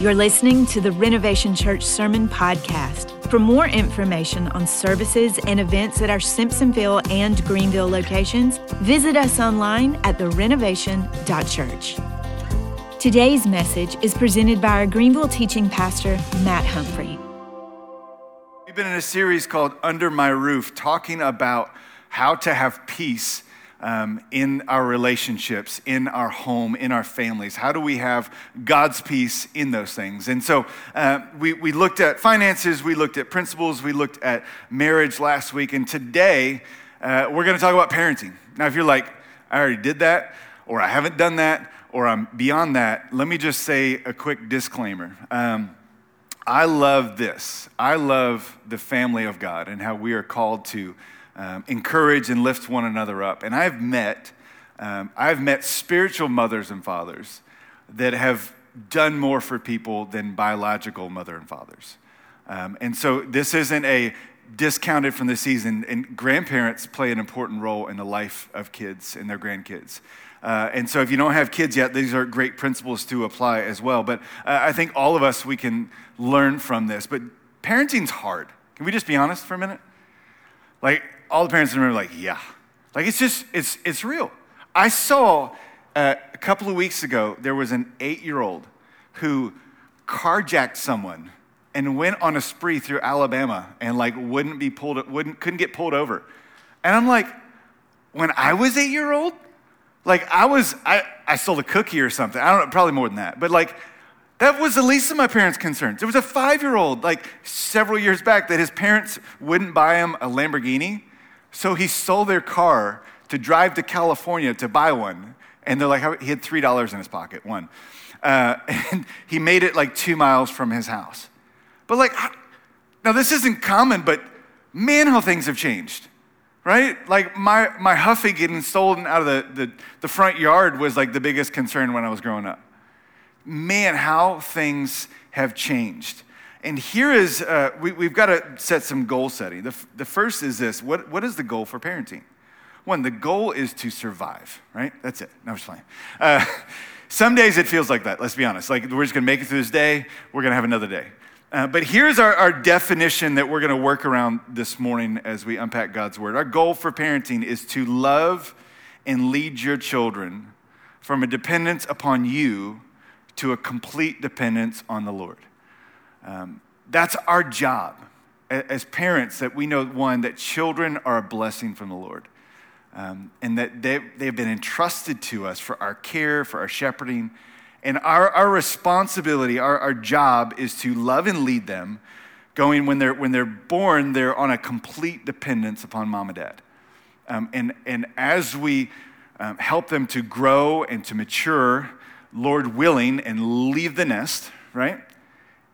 You're listening to the Renovation Church Sermon Podcast. For more information on services and events at our Simpsonville and Greenville locations, visit us online at therenovation.church. Today's message is presented by our Greenville teaching pastor, Matt Humphrey. We've been in a series called Under My Roof, talking about how to have peace um, in our relationships, in our home, in our families? How do we have God's peace in those things? And so uh, we, we looked at finances, we looked at principles, we looked at marriage last week, and today uh, we're going to talk about parenting. Now, if you're like, I already did that, or I haven't done that, or I'm beyond that, let me just say a quick disclaimer. Um, I love this. I love the family of God and how we are called to um, encourage and lift one another up. And I've met, um, I've met spiritual mothers and fathers that have done more for people than biological mother and fathers. Um, and so this isn't a discounted from the season, and grandparents play an important role in the life of kids and their grandkids. Uh, and so if you don't have kids yet, these are great principles to apply as well. But uh, I think all of us, we can learn from this. But parenting's hard. Can we just be honest for a minute? Like, all the parents in the room were like, yeah. Like it's just, it's, it's real. I saw uh, a couple of weeks ago, there was an eight year old who carjacked someone and went on a spree through Alabama and like wouldn't be pulled, wouldn't, couldn't get pulled over. And I'm like, when I was eight year old, like I was, I, I stole a cookie or something. I don't know, probably more than that. But like, that was the least of my parents' concerns. There was a five year old, like several years back, that his parents wouldn't buy him a Lamborghini. So he stole their car to drive to California to buy one. And they're like, he had $3 in his pocket, one. Uh, and he made it like two miles from his house. But like, now this isn't common, but man, how things have changed, right? Like my, my Huffy getting stolen out of the, the, the front yard was like the biggest concern when I was growing up. Man, how things have changed. And here is, uh, we, have got to set some goal setting. The, the first is this what, what is the goal for parenting? One, the goal is to survive, right? That's it. No, I'm just playing. Uh, some days it feels like that, let's be honest. Like we're just going to make it through this day, we're going to have another day. Uh, but here's our, our definition that we're going to work around this morning as we unpack God's word. Our goal for parenting is to love and lead your children from a dependence upon you to a complete dependence on the Lord. Um, that's our job as parents that we know one that children are a blessing from the lord um, and that they, they've been entrusted to us for our care for our shepherding and our, our responsibility our, our job is to love and lead them going when they're when they're born they're on a complete dependence upon mom and dad. Um, and, and as we um, help them to grow and to mature lord willing and leave the nest right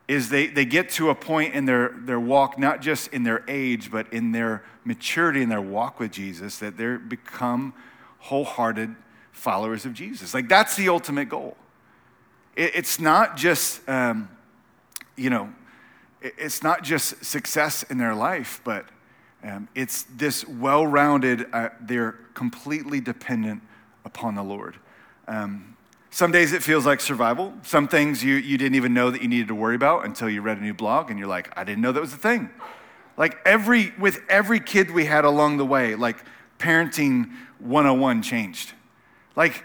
is they, they get to a point in their, their walk, not just in their age, but in their maturity in their walk with Jesus, that they become wholehearted followers of Jesus. Like that's the ultimate goal. It, it's not just, um, you know, it, it's not just success in their life, but um, it's this well rounded, uh, they're completely dependent upon the Lord. Um, some days it feels like survival. Some things you, you didn't even know that you needed to worry about until you read a new blog and you're like, I didn't know that was a thing. Like every, with every kid we had along the way, like parenting 101 changed. Like,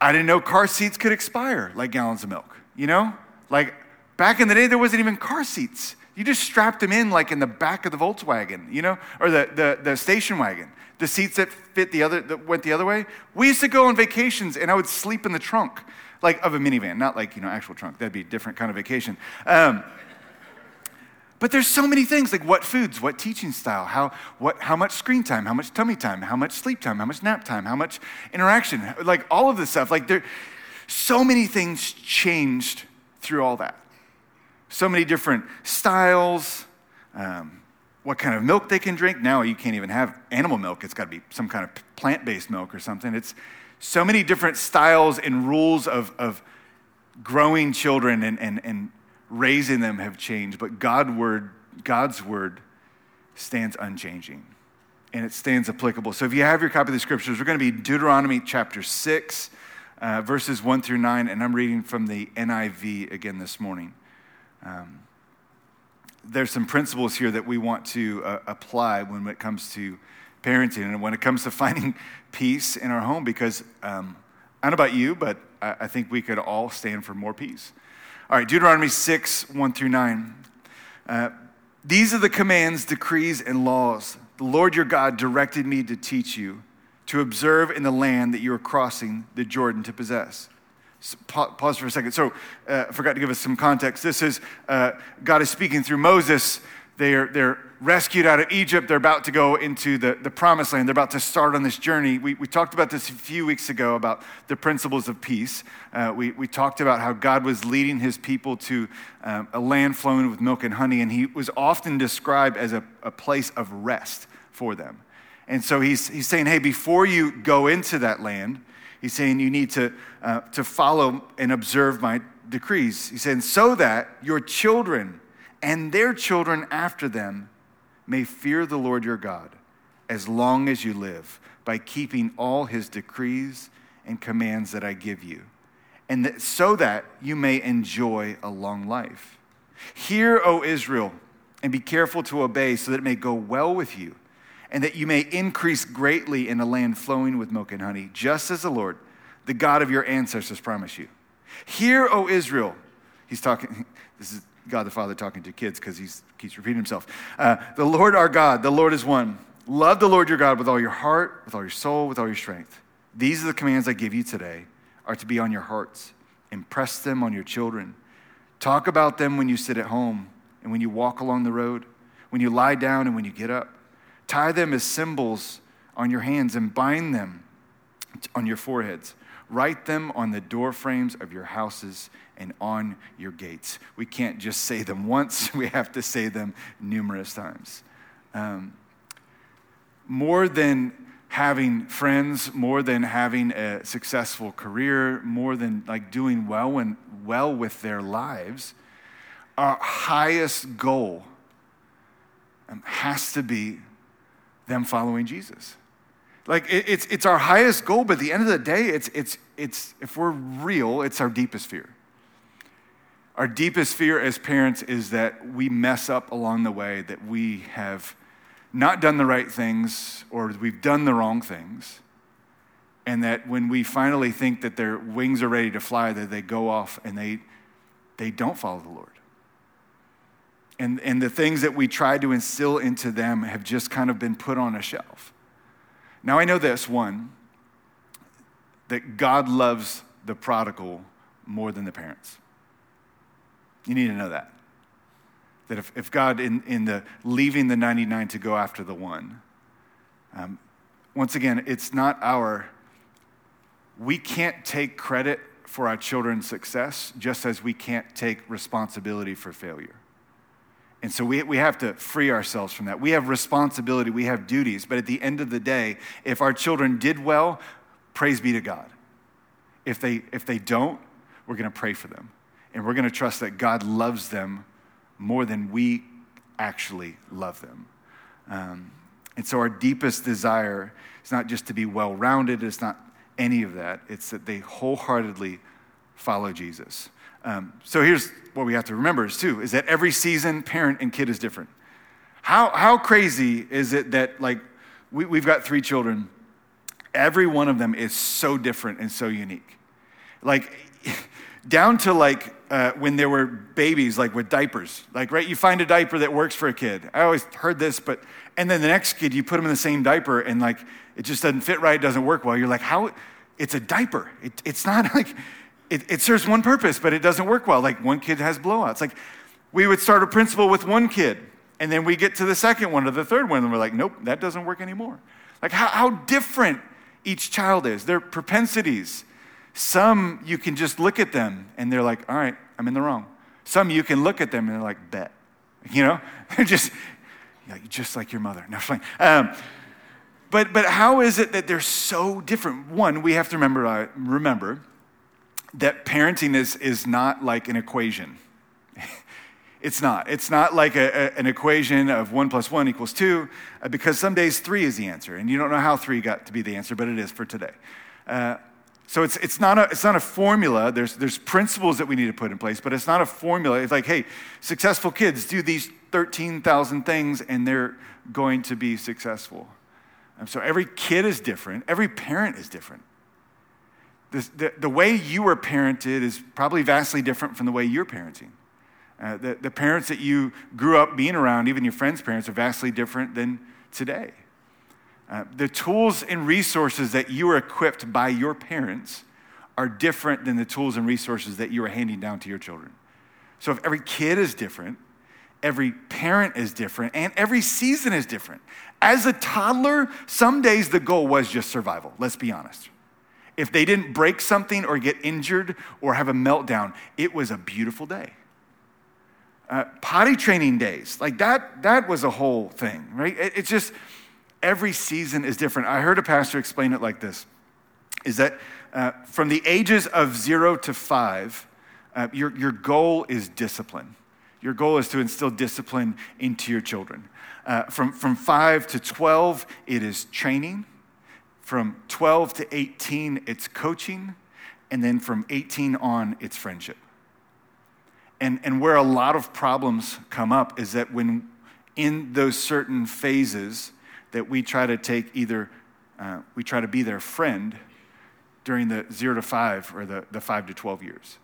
I didn't know car seats could expire like gallons of milk, you know? Like back in the day, there wasn't even car seats. You just strapped them in like in the back of the Volkswagen, you know, or the, the, the station wagon the seats that fit the other that went the other way. We used to go on vacations and I would sleep in the trunk, like of a minivan, not like you know actual trunk. That'd be a different kind of vacation. Um, but there's so many things like what foods, what teaching style, how, what, how much screen time, how much tummy time, how much sleep time, how much nap time, how much interaction, like all of this stuff. Like there, so many things changed through all that. So many different styles, um, what kind of milk they can drink. Now you can't even have animal milk, it's got to be some kind of plant based milk or something. It's so many different styles and rules of, of growing children and, and, and raising them have changed, but God word, God's word stands unchanging and it stands applicable. So if you have your copy of the scriptures, we're going to be Deuteronomy chapter 6, uh, verses 1 through 9, and I'm reading from the NIV again this morning. Um, there's some principles here that we want to uh, apply when it comes to parenting and when it comes to finding peace in our home because um, I don't know about you, but I, I think we could all stand for more peace. All right, Deuteronomy 6, 1 through 9. Uh, These are the commands, decrees, and laws the Lord your God directed me to teach you to observe in the land that you are crossing the Jordan to possess. Pause for a second. So, uh, I forgot to give us some context. This is uh, God is speaking through Moses. They're, they're rescued out of Egypt. They're about to go into the, the promised land. They're about to start on this journey. We, we talked about this a few weeks ago about the principles of peace. Uh, we, we talked about how God was leading his people to um, a land flowing with milk and honey, and he was often described as a, a place of rest for them. And so he's, he's saying, hey, before you go into that land, he's saying you need to, uh, to follow and observe my decrees. He's saying, so that your children and their children after them may fear the Lord your God as long as you live by keeping all his decrees and commands that I give you, and that, so that you may enjoy a long life. Hear, O Israel, and be careful to obey, so that it may go well with you, and that you may increase greatly in a land flowing with milk and honey, just as the Lord, the God of your ancestors, promised you. Hear, O Israel. He's talking, this is God the Father talking to kids because he keeps repeating himself. Uh, the Lord our God, the Lord is one. Love the Lord your God with all your heart, with all your soul, with all your strength. These are the commands I give you today, are to be on your hearts. Impress them on your children. Talk about them when you sit at home and when you walk along the road, when you lie down and when you get up. Tie them as symbols on your hands and bind them on your foreheads. Write them on the door frames of your houses and on your gates. We can't just say them once, we have to say them numerous times. Um, more than having friends, more than having a successful career, more than like doing well and well with their lives, our highest goal um, has to be them following Jesus. Like it's, it's our highest goal, but at the end of the day, it's, it's, it's, if we're real, it's our deepest fear. Our deepest fear as parents is that we mess up along the way, that we have not done the right things or we've done the wrong things. And that when we finally think that their wings are ready to fly, that they go off and they, they don't follow the Lord. And, and the things that we tried to instill into them have just kind of been put on a shelf. Now, I know this one that God loves the prodigal more than the parents. You need to know that. That if, if God, in, in the leaving the 99 to go after the one, um, once again, it's not our, we can't take credit for our children's success just as we can't take responsibility for failure. And so we, we have to free ourselves from that. We have responsibility, we have duties, but at the end of the day, if our children did well, praise be to God. If they, if they don't, we're going to pray for them. And we're going to trust that God loves them more than we actually love them. Um, and so our deepest desire is not just to be well rounded, it's not any of that. It's that they wholeheartedly follow Jesus. Um, so here's what we have to remember is too, is that every season, parent and kid is different. How, how crazy is it that like we, we've got three children, every one of them is so different and so unique. Like down to like uh, when there were babies, like with diapers. Like, right, you find a diaper that works for a kid. I always heard this, but, and then the next kid, you put them in the same diaper and like it just doesn't fit right, doesn't work well. You're like, how? It's a diaper. It, it's not like, it, it serves one purpose, but it doesn't work well. Like one kid has blowouts. Like we would start a principle with one kid, and then we get to the second one or the third one, and we're like, nope, that doesn't work anymore. Like how, how different each child is, their propensities. Some you can just look at them and they're like, all right, I'm in the wrong. Some you can look at them and they're like, bet. You know, they're just, just like your mother. No, fine. Um, but, but how is it that they're so different? One, we have to remember, uh, remember that parenting is, is not like an equation. it's not. It's not like a, a, an equation of one plus one equals two, uh, because some days three is the answer. And you don't know how three got to be the answer, but it is for today. Uh, So it's, it's, not a, it's not a formula. There's, there's principles that we need to put in place, but it's not a formula. It's like, hey, successful kids do these 13,000 things and they're going to be successful. And so every kid is different, every parent is different. The, the, the way you were parented is probably vastly different from the way you're parenting. Uh, the, the parents that you grew up being around, even your friends' parents, are vastly different than today. Uh, the tools and resources that you were equipped by your parents are different than the tools and resources that you are handing down to your children. So if every kid is different, every parent is different, and every season is different. As a toddler, some days the goal was just survival, let's be honest. If they didn't break something or get injured or have a meltdown, it was a beautiful day. Uh, potty training days, like that, that was a whole thing, right? It, it's just, every season is different. I heard a pastor explain it like this is that uh, from the ages of zero to five, uh, your, your goal is discipline. Your goal is to instill discipline into your children. Uh, from, from five to 12, it is training. From 12 to 18, it's coaching. And then from 18 on, it's friendship. And, and where a lot of problems come up is that when in those certain phases, that we try to take either, uh, we try to be their friend during the zero to five or the, the five to 12 years.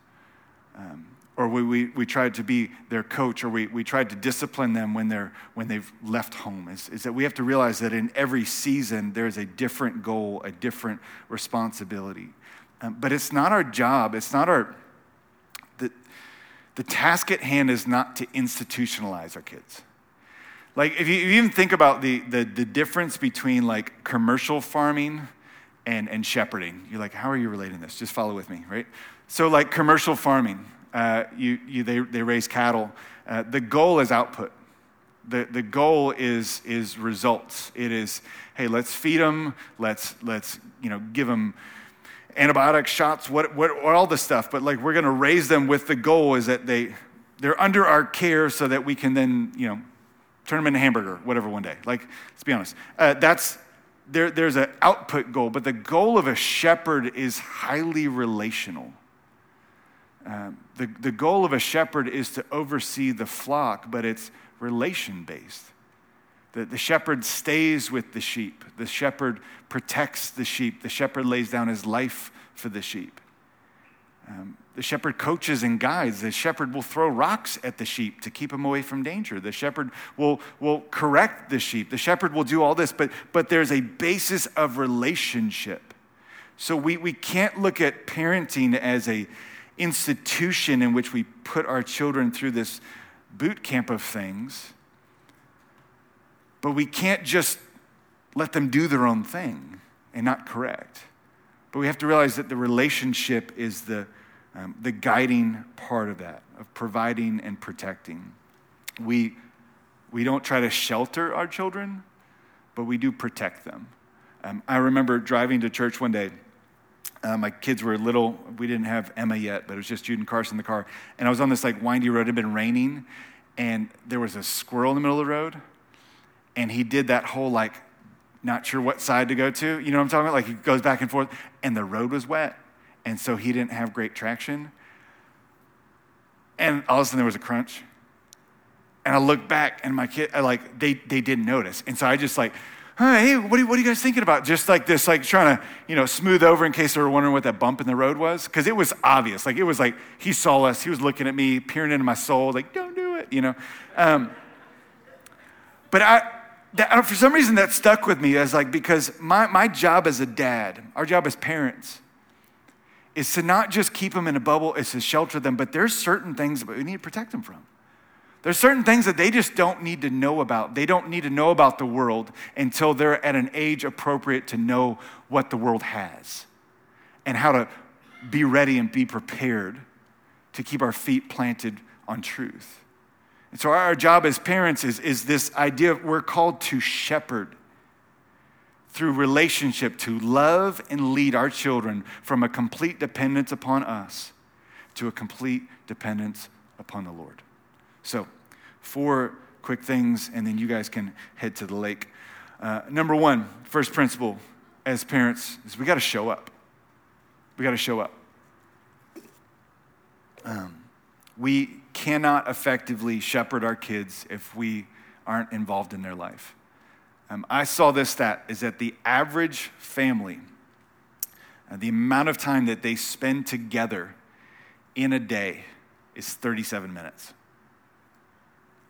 Um, or we, we, we tried to be their coach, or we, we tried to discipline them when, they're, when they've left home, is, is that we have to realize that in every season there's a different goal, a different responsibility. Um, but it's not our job, it's not our, the, the task at hand is not to institutionalize our kids. Like, if you, if you even think about the, the, the difference between like commercial farming and, and shepherding, you're like, how are you relating this? Just follow with me, right? So, like commercial farming, uh, you, you, they, they raise cattle. Uh, the goal is output. The, the goal is, is results. It is, hey, let's feed them, let's, let's you know, give them antibiotic shots, what, what, all the stuff. But like, we're going to raise them with the goal is that they, they're under our care so that we can then, you know, turn them into hamburger, whatever, one day. Like, let's be honest. Uh, that's, there, there's an output goal, but the goal of a shepherd is highly relational. Um, the, the goal of a shepherd is to oversee the flock, but it's relation based. The, the shepherd stays with the sheep, the shepherd protects the sheep, the shepherd lays down his life for the sheep. Um, the shepherd coaches and guides. The shepherd will throw rocks at the sheep to keep them away from danger. The shepherd will, will correct the sheep. The shepherd will do all this, but, but there's a basis of relationship. So we, we can't look at parenting as a institution in which we put our children through this boot camp of things. But we can't just let them do their own thing and not correct. But we have to realize that the relationship is the um, the guiding part of that, of providing and protecting. We, we don't try to shelter our children, but we do protect them. Um, I remember driving to church one day. Uh, my kids were little. We didn't have Emma yet, but it was just Jude and Carson in the car. And I was on this like windy road. It had been raining, and there was a squirrel in the middle of the road. And he did that whole like, not sure what side to go to. You know what I'm talking about? Like he goes back and forth, and the road was wet and so he didn't have great traction. And all of a sudden there was a crunch. And I looked back and my kid, I like, they, they didn't notice. And so I just like, hey, what are, you, what are you guys thinking about? Just like this, like trying to, you know, smooth over in case they were wondering what that bump in the road was. Because it was obvious. Like it was like, he saw us, he was looking at me, peering into my soul, like, don't do it, you know. Um, but I, that, for some reason that stuck with me as like, because my, my job as a dad, our job as parents, is to not just keep them in a bubble, it's to shelter them, but there's certain things that we need to protect them from. There's certain things that they just don't need to know about. They don't need to know about the world until they're at an age appropriate to know what the world has and how to be ready and be prepared to keep our feet planted on truth. And so, our job as parents is, is this idea of we're called to shepherd through relationship to love and lead our children from a complete dependence upon us to a complete dependence upon the Lord. So, four quick things, and then you guys can head to the lake. Uh, number one, first principle as parents is we got to show up. We got to show up. Um, we cannot effectively shepherd our kids if we aren't involved in their life. Um, I saw this stat is that the average family, uh, the amount of time that they spend together in a day is 37 minutes.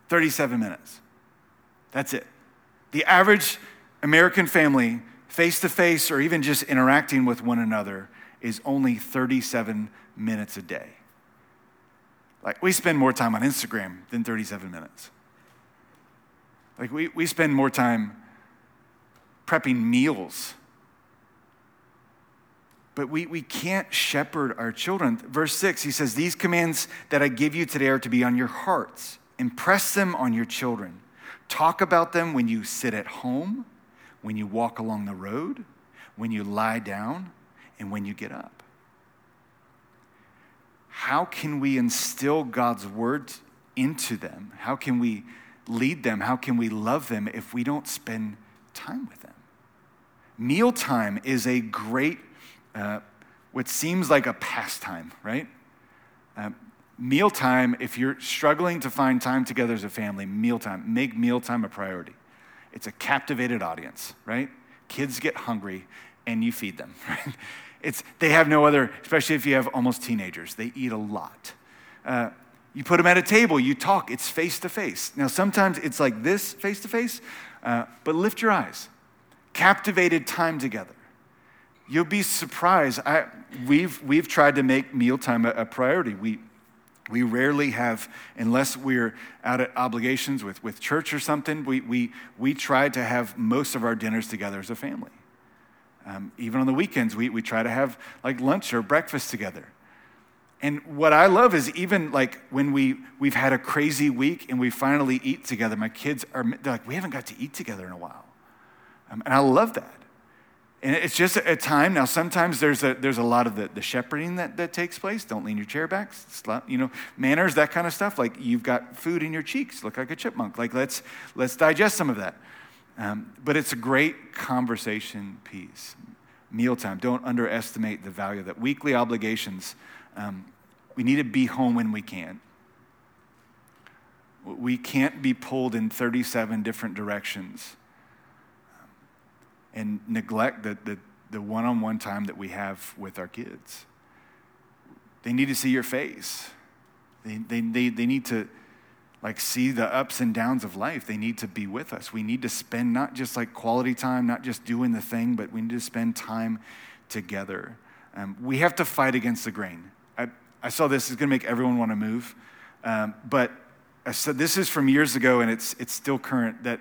37 minutes. That's it. The average American family, face to face or even just interacting with one another, is only 37 minutes a day. Like, we spend more time on Instagram than 37 minutes. Like, we, we spend more time prepping meals. But we, we can't shepherd our children. Verse 6, he says, These commands that I give you today are to be on your hearts. Impress them on your children. Talk about them when you sit at home, when you walk along the road, when you lie down, and when you get up. How can we instill God's word into them? How can we lead them? How can we love them if we don't spend time with them? Mealtime is a great, uh, what seems like a pastime, right? Uh, mealtime, if you're struggling to find time together as a family, mealtime, make mealtime a priority. It's a captivated audience, right? Kids get hungry and you feed them, right? It's, they have no other, especially if you have almost teenagers, they eat a lot. Uh, you put them at a table, you talk, it's face to face. Now, sometimes it's like this face to face, but lift your eyes captivated time together. You'll be surprised. I, we've, we've tried to make mealtime a, a priority. We, we rarely have, unless we're out at obligations with, with church or something, we, we, we try to have most of our dinners together as a family. Um, even on the weekends, we, we try to have like lunch or breakfast together. And what I love is even like when we, we've had a crazy week and we finally eat together, my kids are they're like, we haven't got to eat together in a while. Um, and I love that. And it's just a time. Now, sometimes there's a, there's a lot of the, the shepherding that, that takes place. Don't lean your chair back, you know, manners, that kind of stuff. Like you've got food in your cheeks, look like a chipmunk. Like let's, let's digest some of that. Um, but it's a great conversation piece. Mealtime. Don't underestimate the value of that. Weekly obligations. Um, we need to be home when we can. We can't be pulled in 37 different directions and neglect the, the, the one-on-one time that we have with our kids. They need to see your face. They, they, they, they need to like see the ups and downs of life. They need to be with us. We need to spend not just like quality time, not just doing the thing, but we need to spend time together. Um, we have to fight against the grain. I, I saw this is going to make everyone want to move, um, but I said this is from years ago, and it's it's still current. That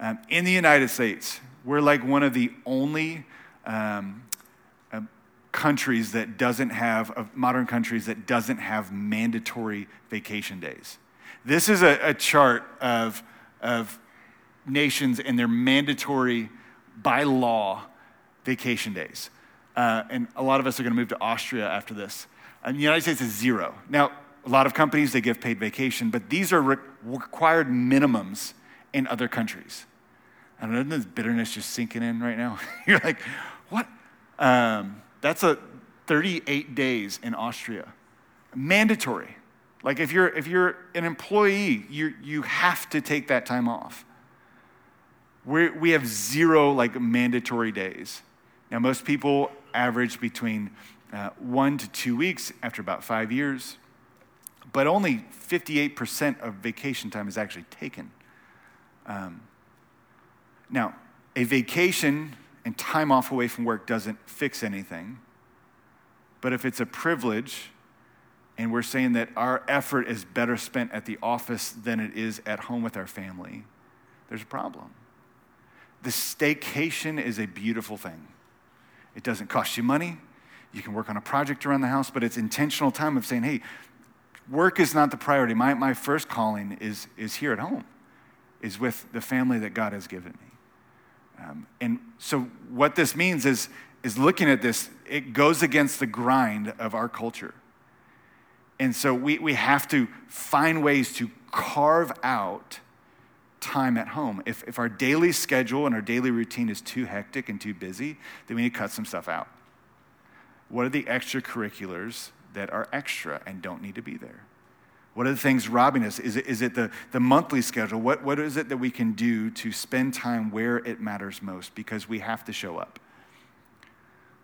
um, in the United States, we're like one of the only um, uh, countries that doesn't have, of modern countries that doesn't have mandatory vacation days. This is a, a chart of, of nations and their mandatory, by law, vacation days. Uh, and a lot of us are going to move to Austria after this. And the United States is zero. Now, a lot of companies, they give paid vacation, but these are re- required minimums in other countries. I don't know, this bitterness just sinking in right now? You're like, what? Um, that's a 38 days in Austria. Mandatory. Like if you're if you're an employee, you you have to take that time off. We we have zero like mandatory days. Now most people average between uh, one to two weeks after about five years, but only 58% of vacation time is actually taken. Um, now, a vacation and time off away from work doesn't fix anything. But if it's a privilege, and we're saying that our effort is better spent at the office than it is at home with our family, there's a problem. The staycation is a beautiful thing. It doesn't cost you money. You can work on a project around the house, but it's intentional time of saying, hey, work is not the priority. My, my first calling is, is here at home, is with the family that God has given me. Um, and so, what this means is, is looking at this, it goes against the grind of our culture. And so, we, we have to find ways to carve out time at home. If, if our daily schedule and our daily routine is too hectic and too busy, then we need to cut some stuff out. What are the extracurriculars that are extra and don't need to be there? What are the things robbing us? Is it, is it the, the monthly schedule? What, what is it that we can do to spend time where it matters most? Because we have to show up.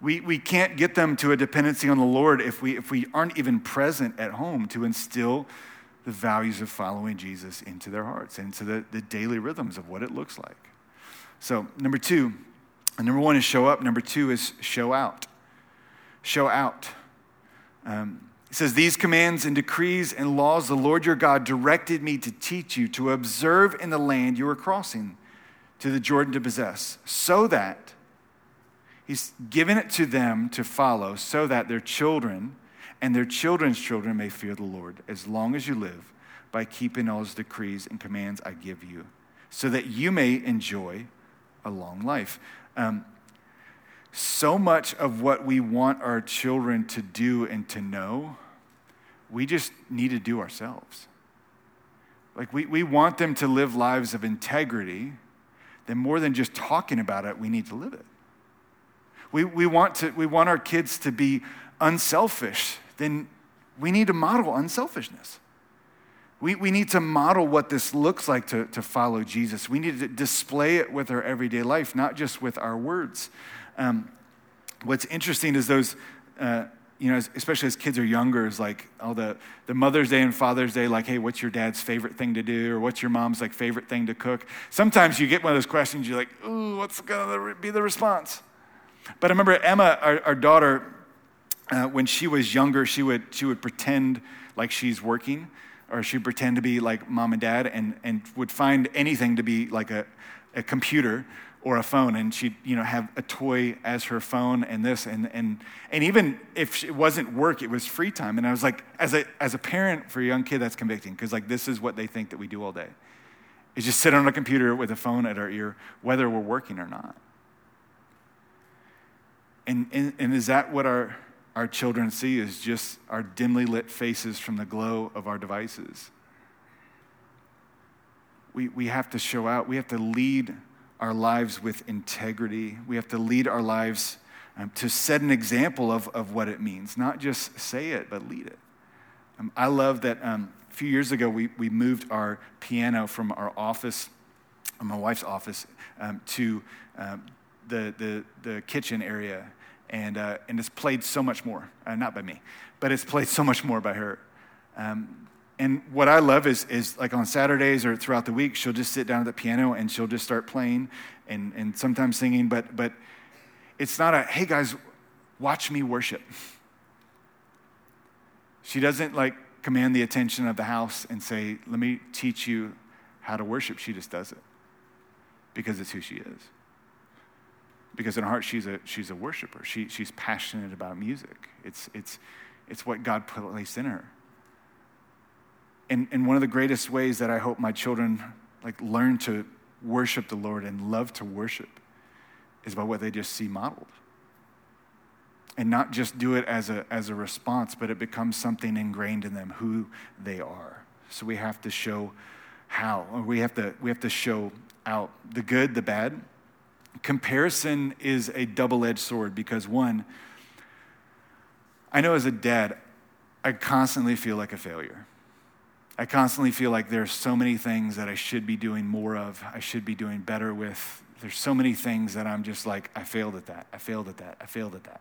We, we can't get them to a dependency on the Lord if we, if we aren't even present at home to instill the values of following Jesus into their hearts, into the, the daily rhythms of what it looks like. So, number two, number one is show up. Number two is show out. Show out. Um, it says, These commands and decrees and laws the Lord your God directed me to teach you to observe in the land you are crossing to the Jordan to possess, so that He's given it to them to follow, so that their children and their children's children may fear the Lord as long as you live by keeping all His decrees and commands I give you, so that you may enjoy a long life. Um, so much of what we want our children to do and to know, we just need to do ourselves. Like, we, we want them to live lives of integrity, then more than just talking about it, we need to live it. We, we, want, to, we want our kids to be unselfish, then we need to model unselfishness. We, we need to model what this looks like to, to follow Jesus. We need to display it with our everyday life, not just with our words. Um, what's interesting is those, uh, you know, especially as kids are younger, is like all the, the Mother's Day and Father's Day, like, hey, what's your dad's favorite thing to do? Or what's your mom's like favorite thing to cook? Sometimes you get one of those questions, you're like, ooh, what's going to be the response? But I remember Emma, our, our daughter, uh, when she was younger, she would, she would pretend like she's working, or she'd pretend to be like mom and dad, and, and would find anything to be like a, a computer or a phone and she'd you know have a toy as her phone and this and and and even if it wasn't work it was free time. And i was like as a as a parent for a young kid that's convicting because like this is what they think that we do all day is just sit on a computer with a phone at our ear whether we're working or not. And and, and is that what our our children see is just our dimly lit faces from the glow of our devices? We, we have to show out. We have to lead our lives with integrity. We have to lead our lives um, to set an example of, of what it means, not just say it, but lead it. Um, I love that um, a few years ago we, we moved our piano from our office, my wife's office, um, to um, the, the, the kitchen area. And, uh, and it's played so much more, uh, not by me, but it's played so much more by her. Um, and what I love is, is like on Saturdays or throughout the week, she'll just sit down at the piano and she'll just start playing and, and sometimes singing, but, but it's not a, hey guys, watch me worship. She doesn't like command the attention of the house and say, let me teach you how to worship. She just does it because it's who she is. Because in her heart, she's a, she's a worshiper. She, she's passionate about music. It's, it's, it's what God placed in her and, and one of the greatest ways that I hope my children like learn to worship the Lord and love to worship is by what they just see modeled. And not just do it as a, as a response, but it becomes something ingrained in them, who they are. So we have to show how, or we have to, we have to show out the good, the bad. Comparison is a double edged sword because, one, I know as a dad, I constantly feel like a failure. I constantly feel like there's so many things that I should be doing more of, I should be doing better with. There's so many things that I'm just like, I failed at that, I failed at that, I failed at that.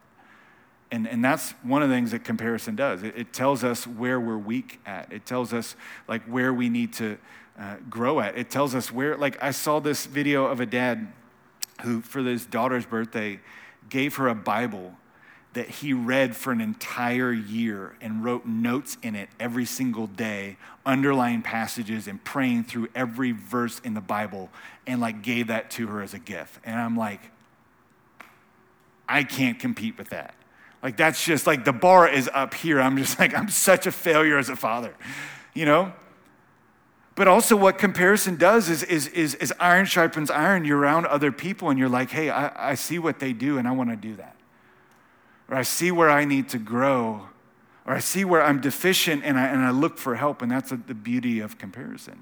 And, and that's one of the things that comparison does. It, it tells us where we're weak at. It tells us like where we need to uh, grow at. It tells us where, like I saw this video of a dad who, for his daughter's birthday, gave her a Bible that he read for an entire year and wrote notes in it every single day, underlying passages and praying through every verse in the Bible, and like gave that to her as a gift. And I'm like, I can't compete with that. Like, that's just like the bar is up here. I'm just like, I'm such a failure as a father, you know? But also, what comparison does is, is, is, is iron sharpens iron. You're around other people and you're like, hey, I, I see what they do and I want to do that or I see where I need to grow, or I see where I'm deficient and I, and I look for help, and that's the beauty of comparison.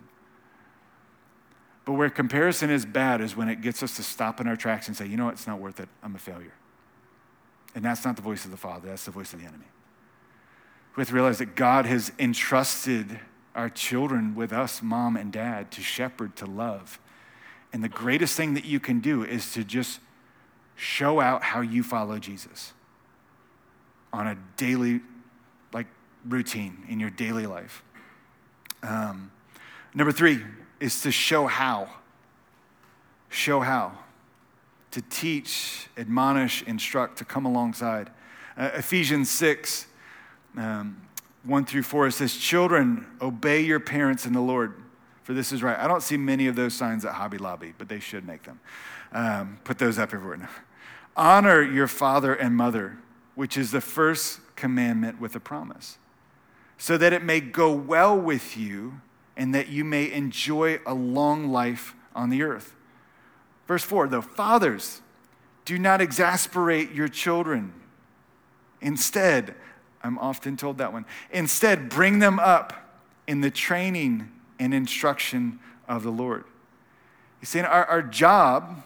But where comparison is bad is when it gets us to stop in our tracks and say, you know what, it's not worth it. I'm a failure. And that's not the voice of the Father, that's the voice of the enemy. We have to realize that God has entrusted our children with us, mom and dad, to shepherd, to love. And the greatest thing that you can do is to just show out how you follow Jesus on a daily, like, routine in your daily life. Um, number three is to show how. Show how. To teach, admonish, instruct, to come alongside. Uh, Ephesians 6, um, 1 through 4, it says, Children, obey your parents in the Lord, for this is right. I don't see many of those signs at Hobby Lobby, but they should make them. Um, put those up everywhere now. Honor your father and mother, which is the first commandment with a promise, so that it may go well with you and that you may enjoy a long life on the earth. Verse 4 though, fathers, do not exasperate your children. Instead, I'm often told that one. Instead, bring them up in the training and instruction of the Lord. He's saying our, our job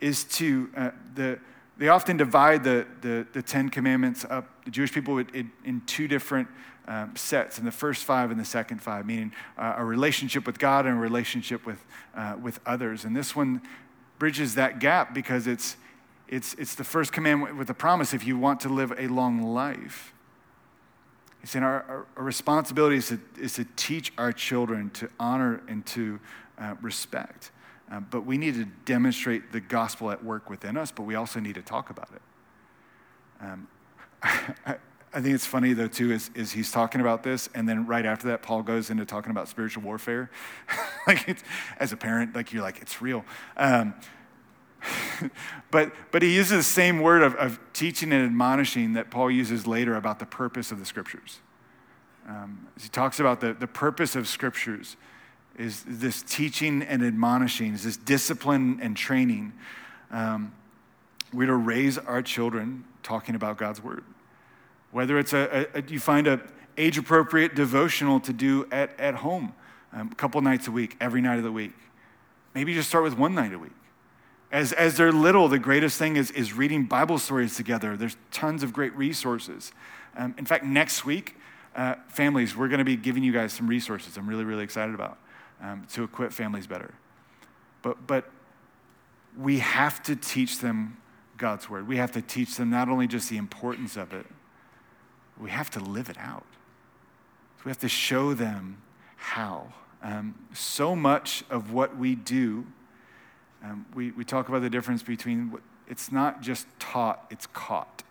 is to, uh, the, they often divide the, the, the, Ten Commandments up, the Jewish people, in, in two different um, sets, in the first five and the second five, meaning uh, a relationship with God and a relationship with, uh, with others. And this one bridges that gap because it's, it's, it's the first commandment with a promise if you want to live a long life. He's saying our, our, our responsibility is to, is to teach our children to honor and to uh, respect. Um, but we need to demonstrate the gospel at work within us, but we also need to talk about it. Um, I, I, think it's funny, though, too, is, is he's talking about this, and then right after that, Paul goes into talking about spiritual warfare. like, as a parent, like, you're like, it's real. Um, but, but he uses the same word of, of, teaching and admonishing that Paul uses later about the purpose of the scriptures. Um, he talks about the, the purpose of scriptures is this teaching and admonishing, is this discipline and training. Um, we're to raise our children talking about God's word. Whether it's a, a you find a age appropriate devotional to do at, at home, um, a couple nights a week, every night of the week. Maybe just start with one night a week. As, as they're little, the greatest thing is, is reading Bible stories together. There's tons of great resources. Um, in fact, next week, uh, families, we're going to be giving you guys some resources I'm really, really excited about um, to equip families better. But, but we have to teach them God's word. We have to teach them not only just the importance of it, we have to live it out. So we have to show them how. Um, so much of what we do, um, we, we talk about the difference between it's not just taught, it's caught.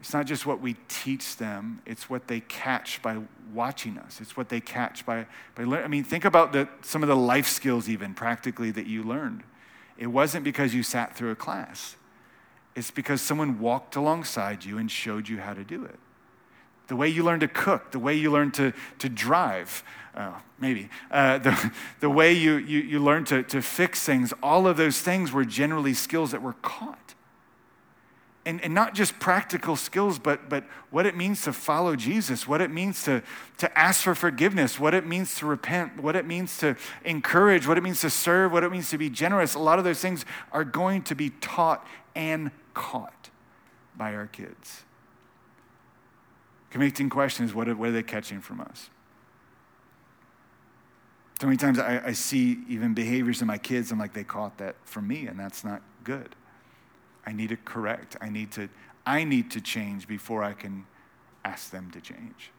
It's not just what we teach them, it's what they catch by watching us. It's what they catch by, by learning. I mean, think about the, some of the life skills, even practically, that you learned. It wasn't because you sat through a class, it's because someone walked alongside you and showed you how to do it. The way you learn to cook, the way you learn to, to drive, uh, maybe, uh, the, the way you, you, you learn to, to fix things, all of those things were generally skills that were caught and, and not just practical skills, but, but what it means to follow Jesus, what it means to, to ask for forgiveness, what it means to repent, what it means to encourage, what it means to serve, what it means to be generous. A lot of those things are going to be taught and caught by our kids. Convicting question is what are, what are they catching from us? So many times I, I see even behaviors in my kids, I'm like, they caught that from me, and that's not good. I need to correct. I need to, I need to change before I can ask them to change.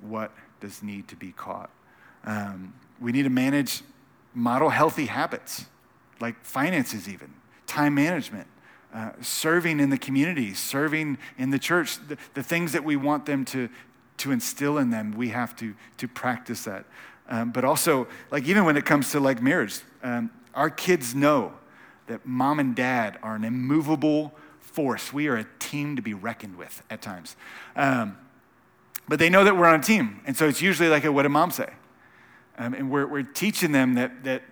What does need to be caught? Um, we need to manage, model healthy habits, like finances, even, time management, uh, serving in the community, serving in the church. The, the, things that we want them to, to instill in them, we have to, to practice that. Um, but also, like, even when it comes to like marriage, um, our kids know that mom and dad are an immovable force. We are a team to be reckoned with at times. Um, but they know that we're on a team. And so it's usually like, a, what did mom say? Um, and we're, we're teaching them that, that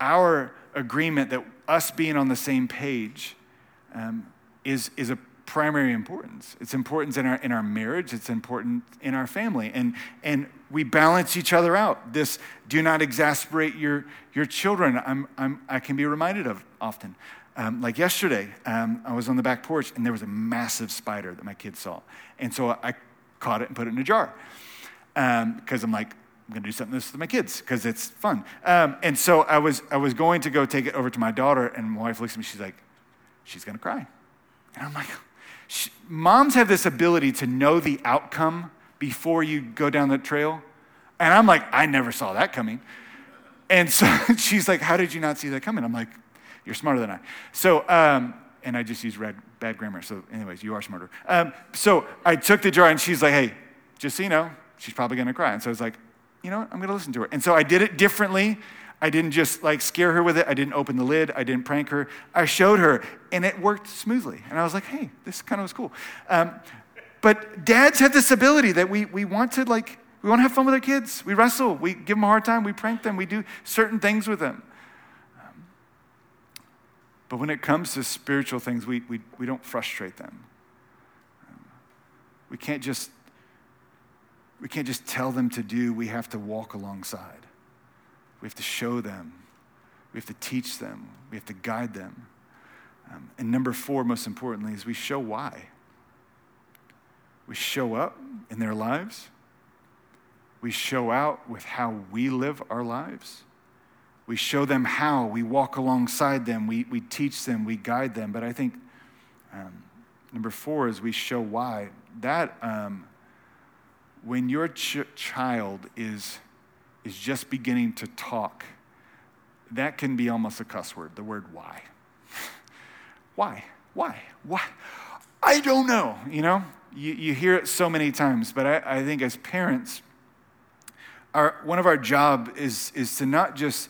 our agreement, that us being on the same page, um, is, is a primary importance. It's important in our, in our marriage, it's important in our family. And, and we balance each other out. This do not exasperate your, your children, I'm, I'm, I can be reminded of often. Um, like yesterday, um, I was on the back porch and there was a massive spider that my kids saw. And so I caught it and put it in a jar because um, I'm like, I'm going to do something this with my kids because it's fun. Um, and so I was, I was going to go take it over to my daughter, and my wife looks at me, she's like, she's going to cry. And I'm like, moms have this ability to know the outcome before you go down the trail. And I'm like, I never saw that coming. And so she's like, How did you not see that coming? I'm like, You're smarter than I. So, um, and I just used red, bad grammar. So, anyways, you are smarter. Um, so I took the jar and she's like, Hey, just so you know, she's probably gonna cry. And so I was like, You know what? I'm gonna listen to her. And so I did it differently. I didn't just like scare her with it. I didn't open the lid. I didn't prank her. I showed her, and it worked smoothly. And I was like, hey, this kind of was cool. Um, but dads have this ability that we, we want to like we want to have fun with our kids. We wrestle. We give them a hard time. We prank them. We do certain things with them. Um, but when it comes to spiritual things, we, we, we don't frustrate them. Um, we can't just we can't just tell them to do. We have to walk alongside. We have to show them. We have to teach them. We have to guide them. Um, and number four, most importantly, is we show why. We show up in their lives we show out with how we live our lives. We show them how. We walk alongside them. We, we teach them. We guide them. But I think um, number four is we show why. That, um, when your ch- child is, is just beginning to talk, that can be almost a cuss word, the word why. why? Why? Why? I don't know, you know? You, you hear it so many times, but I, I think as parents, our, one of our job is, is to not just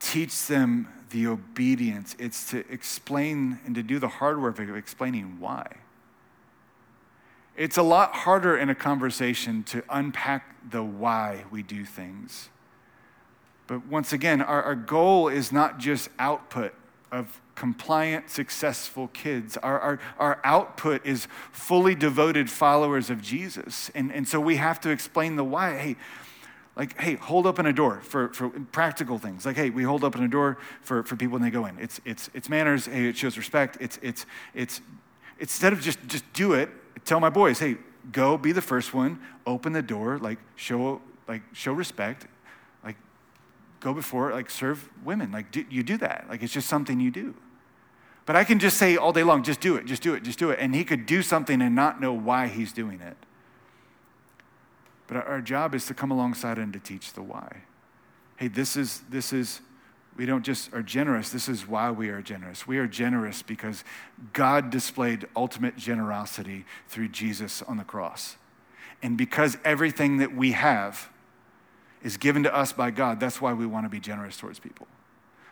teach them the obedience, it's to explain and to do the hard work of explaining why. It's a lot harder in a conversation to unpack the why we do things. But once again, our, our goal is not just output of compliant, successful kids. Our, our, our output is fully devoted followers of Jesus. And, and so we have to explain the why. Hey, like, hey, hold open a door for, for practical things. Like, hey, we hold open a door for, for people when they go in. It's, it's, it's manners. Hey, it shows respect. It's, it's, it's, instead of just, just do it, tell my boys, hey, go be the first one, open the door, like, show, like, show respect, like, go before, like, serve women. Like, do, you do that. Like, it's just something you do. But I can just say all day long, just do it, just do it, just do it. And he could do something and not know why he's doing it. But our job is to come alongside and to teach the why. Hey, this is, this is, we don't just are generous, this is why we are generous. We are generous because God displayed ultimate generosity through Jesus on the cross. And because everything that we have is given to us by God, that's why we want to be generous towards people.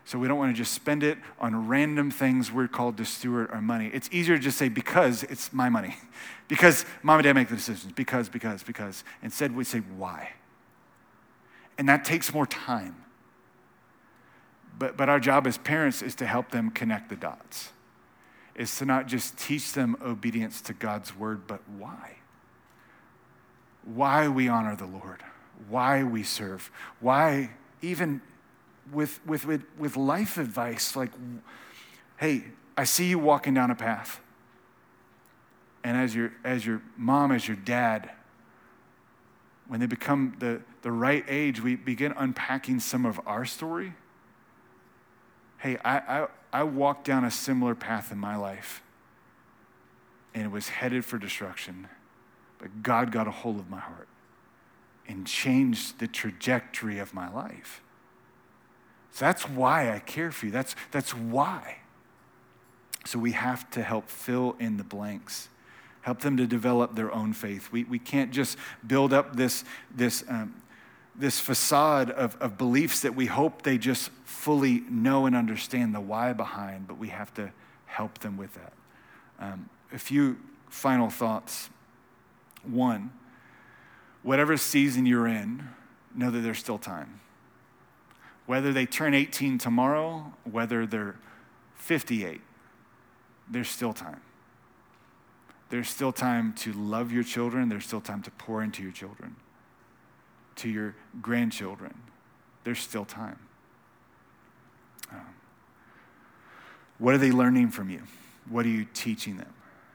So we don't want to just spend it on random things we're called to steward our money. It's easier to just say, because it's my money. Because mom and dad make the decisions. Because, because, because. Instead, we say, why? And that takes more time. But, but our job as parents is to help them connect the dots, is to not just teach them obedience to God's word, but why? Why we honor the Lord, why we serve, why even with, with, with, with life advice like, hey, I see you walking down a path. And as your, as your mom, as your dad, when they become the, the right age, we begin unpacking some of our story. Hey, I, I, I walked down a similar path in my life, and it was headed for destruction. But God got a hold of my heart and changed the trajectory of my life. So that's why I care for you. That's, that's why. So we have to help fill in the blanks, help them to develop their own faith. We, we can't just build up this, this, um, this facade of, of beliefs that we hope they just fully know and understand the why behind, but we have to help them with that. Um, a few final thoughts. One, whatever season you're in, know that there's still time. Whether they turn 18 tomorrow, whether they're 58, there's still time. There's still time to love your children. There's still time to pour into your children, to your grandchildren. There's still time. Um, What are they learning from you? What are you teaching them?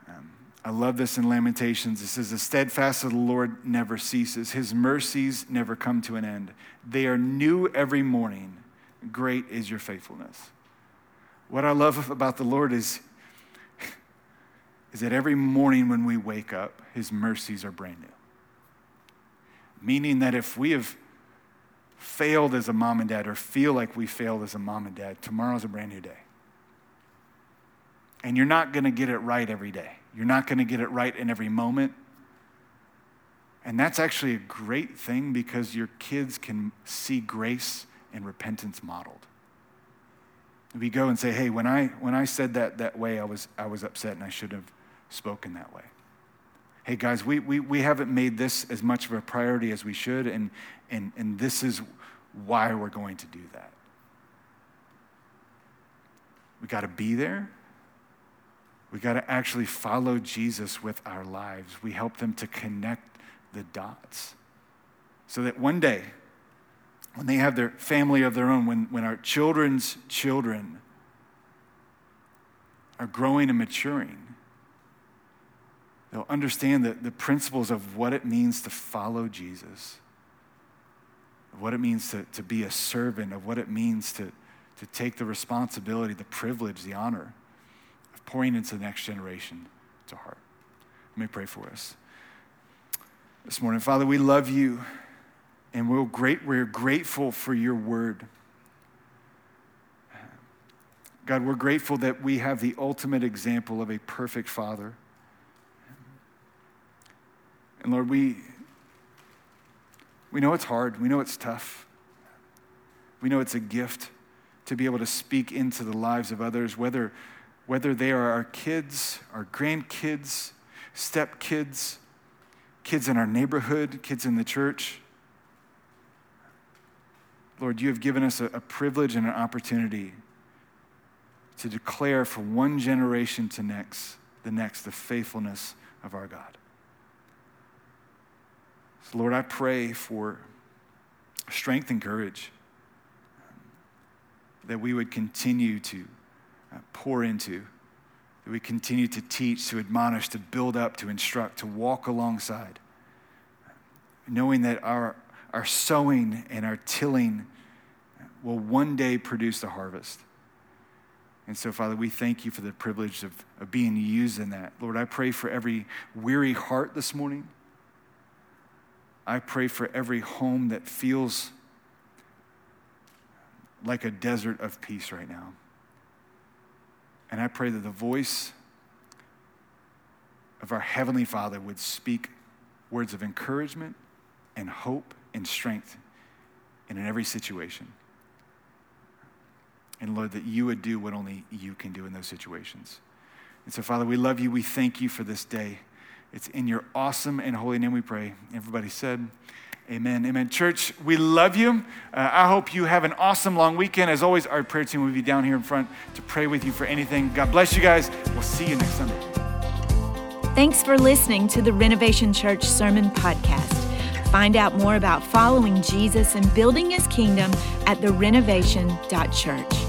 Um, I love this in Lamentations. It says, The steadfast of the Lord never ceases, his mercies never come to an end. They are new every morning. Great is your faithfulness. What I love about the Lord is, is that every morning when we wake up, his mercies are brand new. Meaning that if we have failed as a mom and dad or feel like we failed as a mom and dad, tomorrow's a brand new day. And you're not going to get it right every day. You're not going to get it right in every moment. And that's actually a great thing because your kids can see grace and repentance modeled. We go and say, hey, when I, when I said that that way, I was, I was upset and I shouldn't have spoken that way. Hey, guys, we, we, we haven't made this as much of a priority as we should, and, and, and this is why we're going to do that. We got to be there. We got to actually follow Jesus with our lives. We help them to connect the dots so that one day, when they have their family of their own, when, when our children's children are growing and maturing, they'll understand the, the principles of what it means to follow Jesus, what it means to, to be a servant, of what it means to, to take the responsibility, the privilege, the honor of pouring into the next generation to heart. Let me pray for us. This morning, Father, we love you and we're, great, we're grateful for your word. God, we're grateful that we have the ultimate example of a perfect father. And Lord, we, we know it's hard. We know it's tough. We know it's a gift to be able to speak into the lives of others, whether, whether they are our kids, our grandkids, stepkids, kids in our neighborhood, kids in the church. Lord, you have given us a, a privilege and an opportunity to declare from one generation to next, the next, the faithfulness of our God. So, Lord, I pray for strength and courage that we would continue to uh, pour into, that we continue to teach, to admonish, to build up, to instruct, to walk alongside, knowing that our, our sowing and our tilling will one day produce the harvest. And so, Father, we thank you for the privilege of, of being used in that. Lord, I pray for every weary heart this morning. I pray for every home that feels like a desert of peace right now. And I pray that the voice of our Heavenly Father would speak words of encouragement and hope and strength and in every situation. And Lord, that you would do what only you can do in those situations. And so, Father, we love you. We thank you for this day. It's in your awesome and holy name we pray. Everybody said, Amen. Amen. Church, we love you. Uh, I hope you have an awesome long weekend. As always, our prayer team will be down here in front to pray with you for anything. God bless you guys. We'll see you next Sunday. Thanks for listening to the Renovation Church Sermon Podcast. Find out more about following Jesus and building his kingdom at therenovation.church.